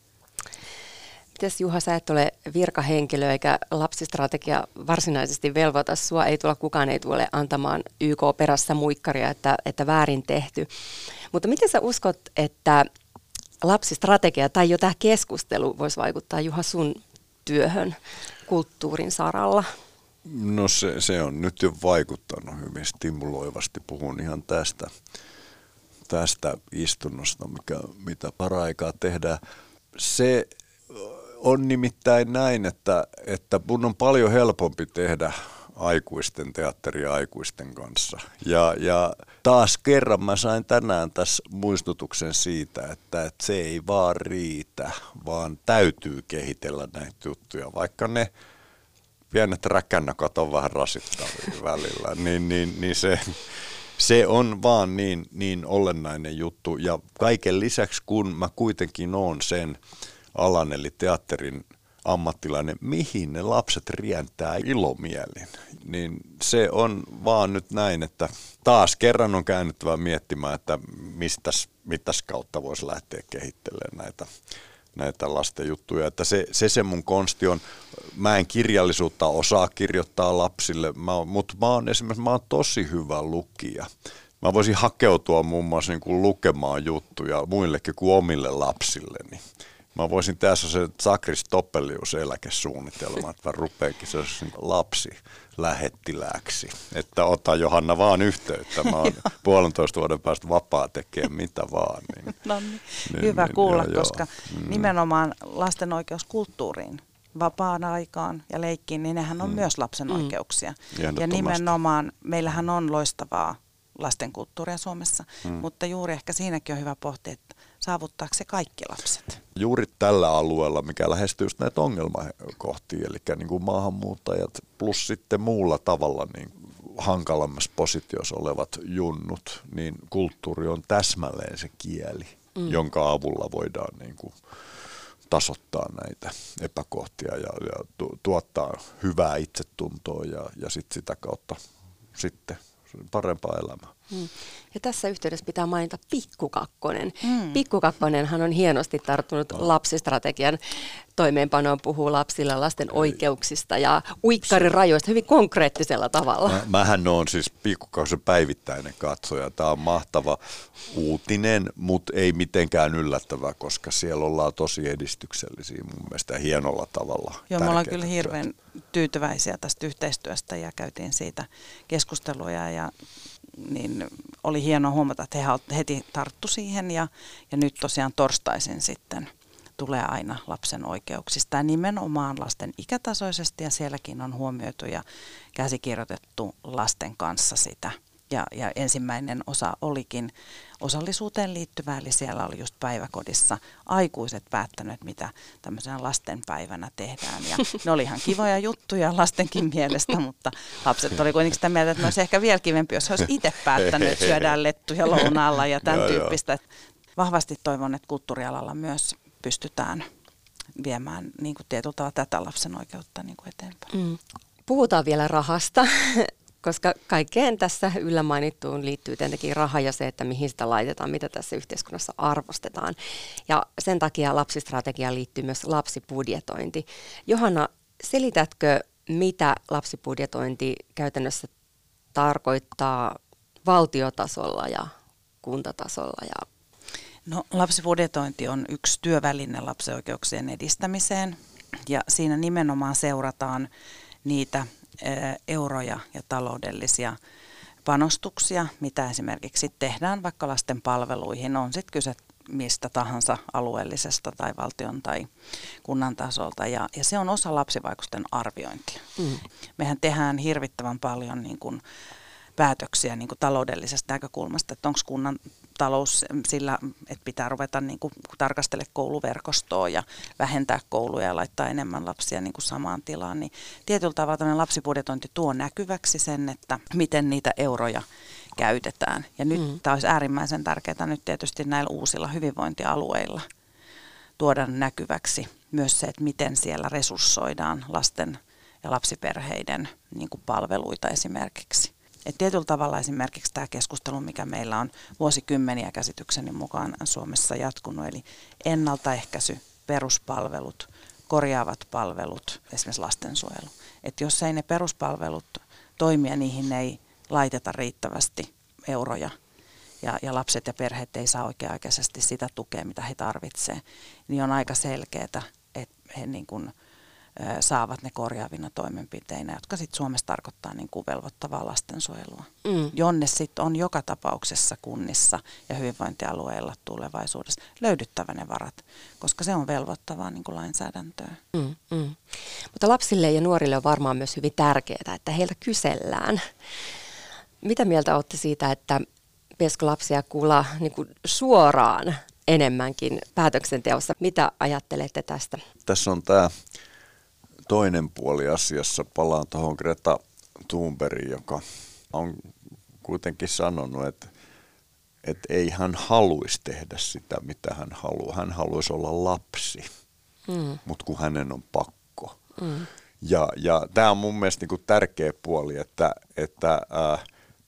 Mites Juha, sä et ole virkahenkilö eikä lapsistrategia varsinaisesti velvoita sua, ei tulla kukaan ei tule antamaan YK perässä muikkaria, että, että väärin tehty. Mutta miten sä uskot, että lapsistrategia tai jo tämä keskustelu voisi vaikuttaa Juha sun työhön kulttuurin saralla?
No se, se on nyt jo vaikuttanut hyvin stimuloivasti. Puhun ihan tästä, tästä istunnosta, mikä, mitä paraikaa tehdään. Se on nimittäin näin, että, että mun on paljon helpompi tehdä aikuisten teatteria aikuisten kanssa. Ja, ja taas kerran mä sain tänään tässä muistutuksen siitä, että, että se ei vaan riitä, vaan täytyy kehitellä näitä juttuja, vaikka ne pienet räkännakat on vähän rasittavia välillä, niin, niin, niin se, se on vaan niin, niin olennainen juttu. Ja kaiken lisäksi, kun mä kuitenkin oon sen alan eli teatterin ammattilainen, mihin ne lapset rientää ilomielin, niin se on vaan nyt näin, että taas kerran on käännyttävä miettimään, että mistäs, mitäs kautta voisi lähteä kehittelemään näitä näitä lasten juttuja. Että se, se, se mun konsti on, mä en kirjallisuutta osaa kirjoittaa lapsille, mä, mutta mä oon esimerkiksi mä oon tosi hyvä lukija. Mä voisin hakeutua muun muassa niin kuin lukemaan juttuja muillekin kuin omille lapsilleni. Mä voisin tässä se Sakris Toppelius eläkesuunnitelma, että mä rupeankin se niin lapsi lähettilääksi. Että ota Johanna vaan yhteyttä. Mä oon <laughs> puolentoista vuoden päästä vapaa tekemään mitä vaan. Niin, <laughs>
no niin, niin hyvä niin, kuulla, joo, koska joo. Mm. nimenomaan lasten oikeus kulttuuriin vapaan aikaan ja leikkiin, niin nehän on mm. myös lapsen mm. oikeuksia. Ja nimenomaan meillähän on loistavaa lastenkulttuuria Suomessa, mm. mutta juuri ehkä siinäkin on hyvä pohtia, että saavuttaako se kaikki lapset?
Juuri tällä alueella, mikä lähestyy näitä ongelmakohtia, eli niin kuin maahanmuuttajat plus sitten muulla tavalla niin hankalammassa positiossa olevat junnut, niin kulttuuri on täsmälleen se kieli, mm. jonka avulla voidaan niin kuin tasoittaa näitä epäkohtia ja, ja tu- tuottaa hyvää itsetuntoa ja, ja sit sitä kautta sitten parempaa elämää. Mm.
Ja tässä yhteydessä pitää mainita Pikkukakkonen. Mm. Pikkukakkonenhan on hienosti tarttunut lapsistrategian toimeenpanoon, puhuu lapsille lasten oikeuksista ja uikkarirajoista hyvin konkreettisella tavalla. Mä,
mähän on siis Pikkukakkosen päivittäinen katsoja. Tämä on mahtava uutinen, mutta ei mitenkään yllättävä, koska siellä ollaan tosi edistyksellisiä mun mielestä hienolla tavalla.
Joo, me ollaan kyllä hirveän tyytyväisiä tästä yhteistyöstä ja käytiin siitä keskusteluja ja niin oli hienoa huomata, että he heti tarttu siihen ja, ja nyt tosiaan torstaisin sitten tulee aina lapsen oikeuksista ja nimenomaan lasten ikätasoisesti ja sielläkin on huomioitu ja käsikirjoitettu lasten kanssa sitä – ja, ja ensimmäinen osa olikin osallisuuteen liittyvä, eli siellä oli just päiväkodissa aikuiset päättäneet, mitä tämmöisenä lastenpäivänä tehdään. Ja ne oli ihan kivoja juttuja lastenkin mielestä, mutta lapset oli kuitenkin sitä mieltä, että ne olisi ehkä vielä kivempi, jos olisi itse päättänyt, että syödään lettuja lounaalla ja tämän tyyppistä. Vahvasti toivon, että kulttuurialalla myös pystytään viemään niin kuin tietyllä tavalla tätä lapsen oikeutta niin kuin eteenpäin. Mm.
Puhutaan vielä rahasta koska kaikkeen tässä yllä mainittuun liittyy tietenkin raha ja se, että mihin sitä laitetaan, mitä tässä yhteiskunnassa arvostetaan. Ja sen takia lapsistrategiaan liittyy myös lapsibudjetointi. Johanna, selitätkö, mitä lapsibudjetointi käytännössä tarkoittaa valtiotasolla ja kuntatasolla ja
No, lapsibudjetointi on yksi työväline lapsioikeuksien edistämiseen ja siinä nimenomaan seurataan niitä euroja ja taloudellisia panostuksia, mitä esimerkiksi tehdään vaikka lasten palveluihin, on sitten kyse mistä tahansa alueellisesta tai valtion tai kunnan tasolta. Ja, ja se on osa lapsivaikutusten arviointia. Mm. Mehän tehdään hirvittävän paljon niin kuin, päätöksiä niin kuin taloudellisesta näkökulmasta, että onko kunnan talous sillä, että pitää ruveta niin kuin tarkastele kouluverkostoa ja vähentää kouluja ja laittaa enemmän lapsia niin kuin samaan tilaan, niin tietyllä tavalla lapsibudjetointi tuo näkyväksi sen, että miten niitä euroja käytetään. Ja nyt mm. tämä olisi äärimmäisen tärkeää nyt tietysti näillä uusilla hyvinvointialueilla tuoda näkyväksi myös se, että miten siellä resurssoidaan lasten ja lapsiperheiden niin kuin palveluita esimerkiksi. Et tietyllä tavalla esimerkiksi tämä keskustelu, mikä meillä on vuosikymmeniä käsitykseni mukaan Suomessa jatkunut, eli ennaltaehkäisy, peruspalvelut, korjaavat palvelut, esimerkiksi lastensuojelu. Että jos ei ne peruspalvelut toimia, niihin ei laiteta riittävästi euroja ja, ja lapset ja perheet ei saa oikea-aikaisesti sitä tukea, mitä he tarvitsevat, niin on aika selkeää, että he niin kuin, saavat ne korjaavina toimenpiteinä, jotka sitten Suomessa tarkoittaa niin kuin velvoittavaa lastensuojelua, mm. jonne sitten on joka tapauksessa kunnissa ja hyvinvointialueilla tulevaisuudessa löydyttävä ne varat, koska se on velvoittavaa niin kuin lainsäädäntöä. Mm, mm.
Mutta lapsille ja nuorille on varmaan myös hyvin tärkeää, että heiltä kysellään. Mitä mieltä olette siitä, että pitäisikö lapsia kuulla niin kuin suoraan enemmänkin päätöksenteossa? Mitä ajattelette tästä?
Tässä on tämä toinen puoli asiassa. Palaan tuohon Greta Thunbergiin, joka on kuitenkin sanonut, että, että ei hän haluaisi tehdä sitä, mitä hän haluaa. Hän haluaisi olla lapsi, mm. mutta kun hänen on pakko. Mm. Ja, ja tämä on mun mielestä niin kuin tärkeä puoli, että, että äh,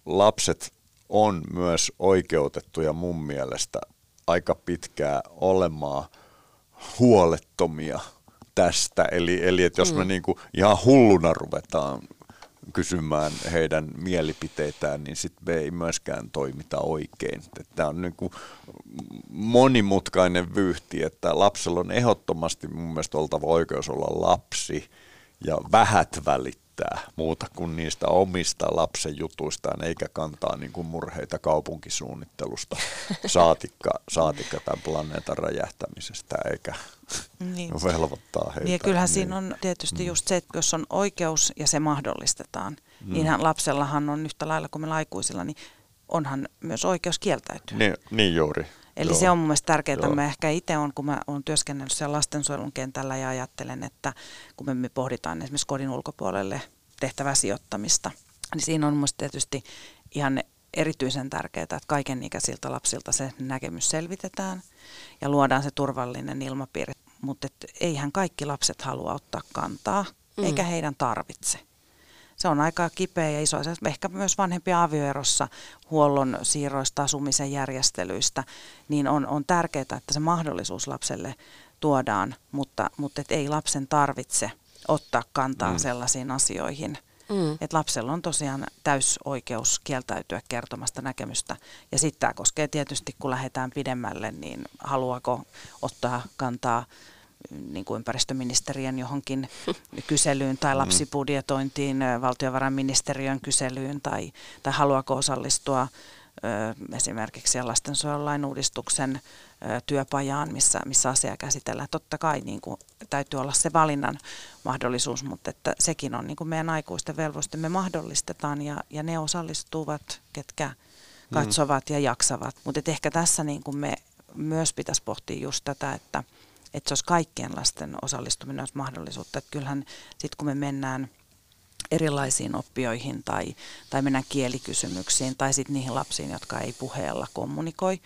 lapset on myös oikeutettuja mun mielestä aika pitkää olemaan huolettomia tästä. Eli, eli että jos mm. me niin kuin ihan hulluna ruvetaan kysymään heidän mielipiteitään, niin sitten me ei myöskään toimita oikein. Tämä on niin kuin monimutkainen vyyhti, että lapsella on ehdottomasti mun mielestä oltava oikeus olla lapsi ja vähät välittää mitään muuta kuin niistä omista lapsen jutuistaan, eikä kantaa niin kuin murheita kaupunkisuunnittelusta, <laughs> saatikka, saatikka tämän planeetan räjähtämisestä, eikä niin. <laughs> velvoittaa heitä.
Ja kyllähän niin. siinä on tietysti just se, että jos on oikeus ja se mahdollistetaan, mm. niin lapsellahan on yhtä lailla kuin me aikuisilla, niin onhan myös oikeus kieltäytyä.
Niin, niin juuri.
Eli Joo. se on mun mielestä tärkeää. Mä ehkä itse on, kun mä olen työskennellyt siellä lastensuojelun kentällä ja ajattelen, että kun me pohditaan esimerkiksi kodin ulkopuolelle tehtävää sijoittamista, niin siinä on mun tietysti ihan erityisen tärkeää, että kaiken ikäisiltä lapsilta se näkemys selvitetään ja luodaan se turvallinen ilmapiiri. Mutta eihän kaikki lapset halua ottaa kantaa, mm. eikä heidän tarvitse se on aika kipeä ja iso asia. Ehkä myös vanhempia avioerossa, huollon siirroista, asumisen järjestelyistä, niin on, on tärkeää, että se mahdollisuus lapselle tuodaan, mutta, mutta et ei lapsen tarvitse ottaa kantaa mm. sellaisiin asioihin. Mm. Että lapsella on tosiaan täysoikeus kieltäytyä kertomasta näkemystä. Ja sitten tämä koskee tietysti, kun lähdetään pidemmälle, niin haluaako ottaa kantaa niin kuin ympäristöministeriön johonkin <laughs> kyselyyn tai mm. lapsibudjetointiin, valtiovarainministeriön kyselyyn tai, tai haluaako osallistua esimerkiksi lastensuojelulain uudistuksen työpajaan, missä, missä asiaa käsitellään. Totta kai niin kuin, täytyy olla se valinnan mahdollisuus, mutta että sekin on niin kuin meidän aikuisten velvoiste. Me mahdollistetaan ja, ja ne osallistuvat, ketkä mm. katsovat ja jaksavat. Mutta ehkä tässä niin kuin me myös pitäisi pohtia just tätä, että – että se olisi kaikkien lasten osallistuminen olisi mahdollisuutta. Että kyllähän sitten kun me mennään erilaisiin oppioihin tai, tai mennään kielikysymyksiin tai sitten niihin lapsiin, jotka ei puheella kommunikoi,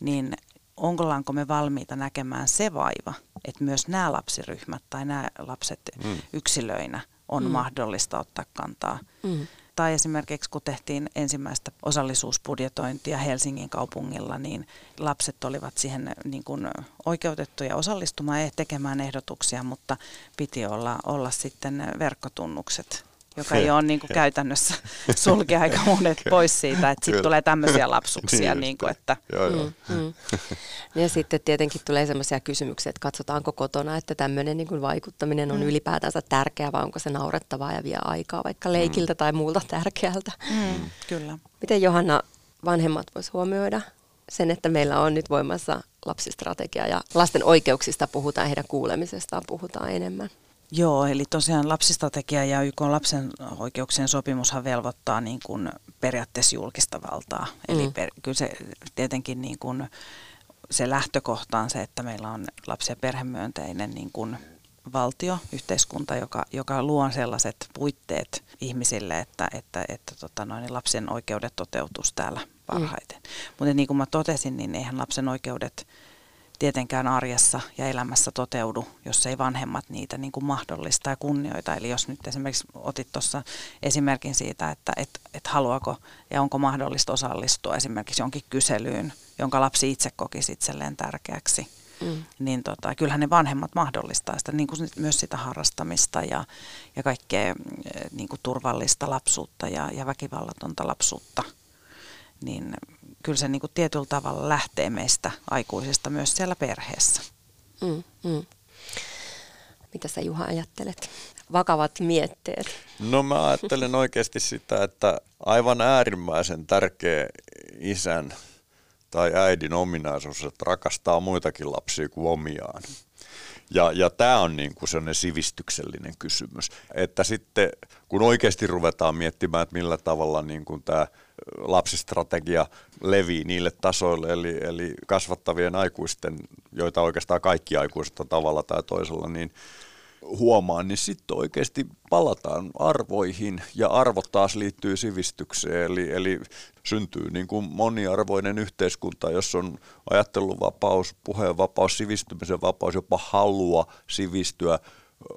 niin onko me valmiita näkemään se vaiva, että myös nämä lapsiryhmät tai nämä lapset mm. yksilöinä on mm. mahdollista ottaa kantaa mm. Tai esimerkiksi kun tehtiin ensimmäistä osallisuusbudjetointia Helsingin kaupungilla, niin lapset olivat siihen niin kuin oikeutettuja osallistumaan ja tekemään ehdotuksia, mutta piti olla, olla sitten verkkotunnukset joka ei ole niin kuin käytännössä <laughs> sulkea aika monet pois siitä, että sitten tulee tämmöisiä lapsuksia. niin, niin kuin, että, joo, joo. Mm, mm.
Ja sitten tietenkin tulee sellaisia kysymyksiä, että katsotaanko kotona, että tämmöinen niin kuin vaikuttaminen on mm. ylipäätänsä tärkeää vai onko se naurettavaa ja vie aikaa vaikka leikiltä mm. tai muulta tärkeältä.
Mm, kyllä.
Miten Johanna vanhemmat voisi huomioida sen, että meillä on nyt voimassa lapsistrategia ja lasten oikeuksista puhutaan, heidän kuulemisestaan puhutaan enemmän?
Joo, eli tosiaan lapsistrategia ja YK lapsen oikeuksien sopimushan velvoittaa niin kuin periaatteessa julkista valtaa. Mm. Eli per, kyllä se tietenkin niin kuin se lähtökohta on se, että meillä on lapsi- ja perhemyönteinen niin kuin valtio, yhteiskunta, joka, joka luo sellaiset puitteet ihmisille, että, että, että tota noin, lapsen oikeudet toteutus täällä parhaiten. Mm. Mutta niin kuin mä totesin, niin eihän lapsen oikeudet tietenkään arjessa ja elämässä toteudu, jos ei vanhemmat niitä niin kuin mahdollista ja kunnioita. Eli jos nyt esimerkiksi otit tuossa esimerkin siitä, että et, et haluako ja onko mahdollista osallistua esimerkiksi jonkin kyselyyn, jonka lapsi itse kokisi itselleen tärkeäksi, mm. niin tota, kyllähän ne vanhemmat mahdollistaa sitä, niin kuin myös sitä harrastamista ja, ja kaikkea eh, niin kuin turvallista lapsuutta ja, ja väkivallatonta lapsuutta. Niin kyllä se niin kuin tietyllä tavalla lähtee meistä aikuisista myös siellä perheessä. Mm, mm.
Mitä sä Juha ajattelet? Vakavat mietteet.
No mä ajattelen oikeasti sitä, että aivan äärimmäisen tärkeä isän tai äidin ominaisuus, että rakastaa muitakin lapsia kuin omiaan. Ja, ja tämä on niin kuin sellainen sivistyksellinen kysymys. Että sitten kun oikeasti ruvetaan miettimään, että millä tavalla niin kuin tämä lapsistrategia levii niille tasoille, eli, eli kasvattavien aikuisten, joita oikeastaan kaikki aikuiset on tavalla tai toisella, niin huomaan, niin sitten oikeasti palataan arvoihin ja arvot taas liittyy sivistykseen. Eli, eli syntyy niin kuin moniarvoinen yhteiskunta, jos on ajatteluvapaus, puheenvapaus, sivistymisen vapaus, jopa halua sivistyä,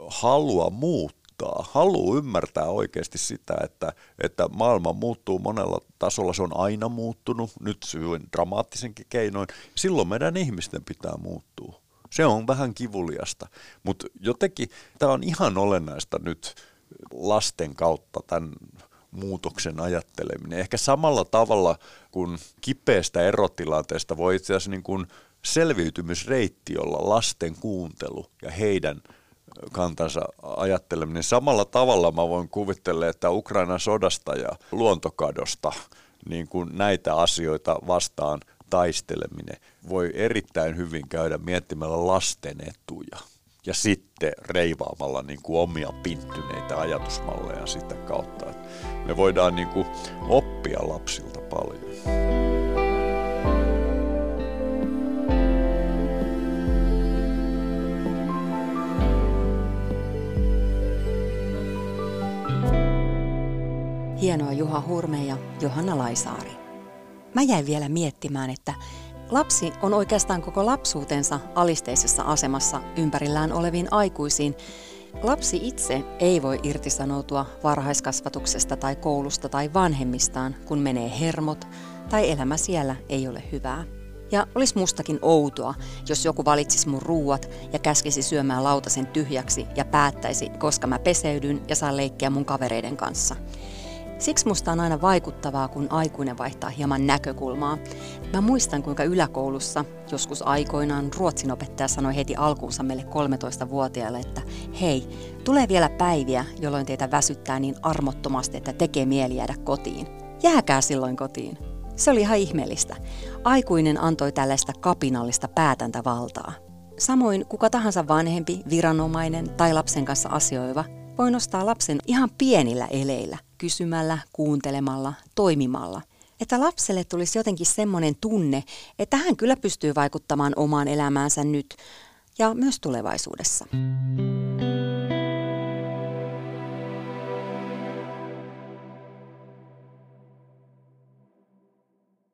halua muuttaa, halu ymmärtää oikeasti sitä, että, että maailma muuttuu monella tasolla, se on aina muuttunut, nyt syyn dramaattisenkin keinoin. Silloin meidän ihmisten pitää muuttua. Se on vähän kivuliasta, mutta jotenkin tämä on ihan olennaista nyt lasten kautta tämän muutoksen ajatteleminen. Ehkä samalla tavalla kuin kipeästä erotilanteesta voi itse asiassa niin kuin selviytymisreitti olla lasten kuuntelu ja heidän kantansa ajatteleminen. Samalla tavalla mä voin kuvitella, että Ukrainan sodasta ja luontokadosta niin kuin näitä asioita vastaan – taisteleminen voi erittäin hyvin käydä miettimällä lasten etuja ja sitten reivaamalla niin kuin omia pinttyneitä ajatusmalleja sitä kautta. Että me voidaan niin kuin oppia lapsilta paljon.
Hienoa Juha Hurme ja Johanna Laisaari mä jäin vielä miettimään, että lapsi on oikeastaan koko lapsuutensa alisteisessa asemassa ympärillään oleviin aikuisiin. Lapsi itse ei voi irtisanoutua varhaiskasvatuksesta tai koulusta tai vanhemmistaan, kun menee hermot tai elämä siellä ei ole hyvää. Ja olisi mustakin outoa, jos joku valitsisi mun ruuat ja käskisi syömään lautasen tyhjäksi ja päättäisi, koska mä peseydyn ja saan leikkiä mun kavereiden kanssa. Siksi musta on aina vaikuttavaa, kun aikuinen vaihtaa hieman näkökulmaa. Mä muistan, kuinka yläkoulussa joskus aikoinaan ruotsin opettaja sanoi heti alkuunsa meille 13-vuotiaille, että hei, tulee vielä päiviä, jolloin teitä väsyttää niin armottomasti, että tekee mieli jäädä kotiin. Jääkää silloin kotiin. Se oli ihan ihmeellistä. Aikuinen antoi tällaista kapinallista päätäntävaltaa. Samoin kuka tahansa vanhempi, viranomainen tai lapsen kanssa asioiva voi nostaa lapsen ihan pienillä eleillä – kysymällä, kuuntelemalla, toimimalla. Että lapselle tulisi jotenkin semmoinen tunne, että hän kyllä pystyy vaikuttamaan omaan elämäänsä nyt ja myös tulevaisuudessa.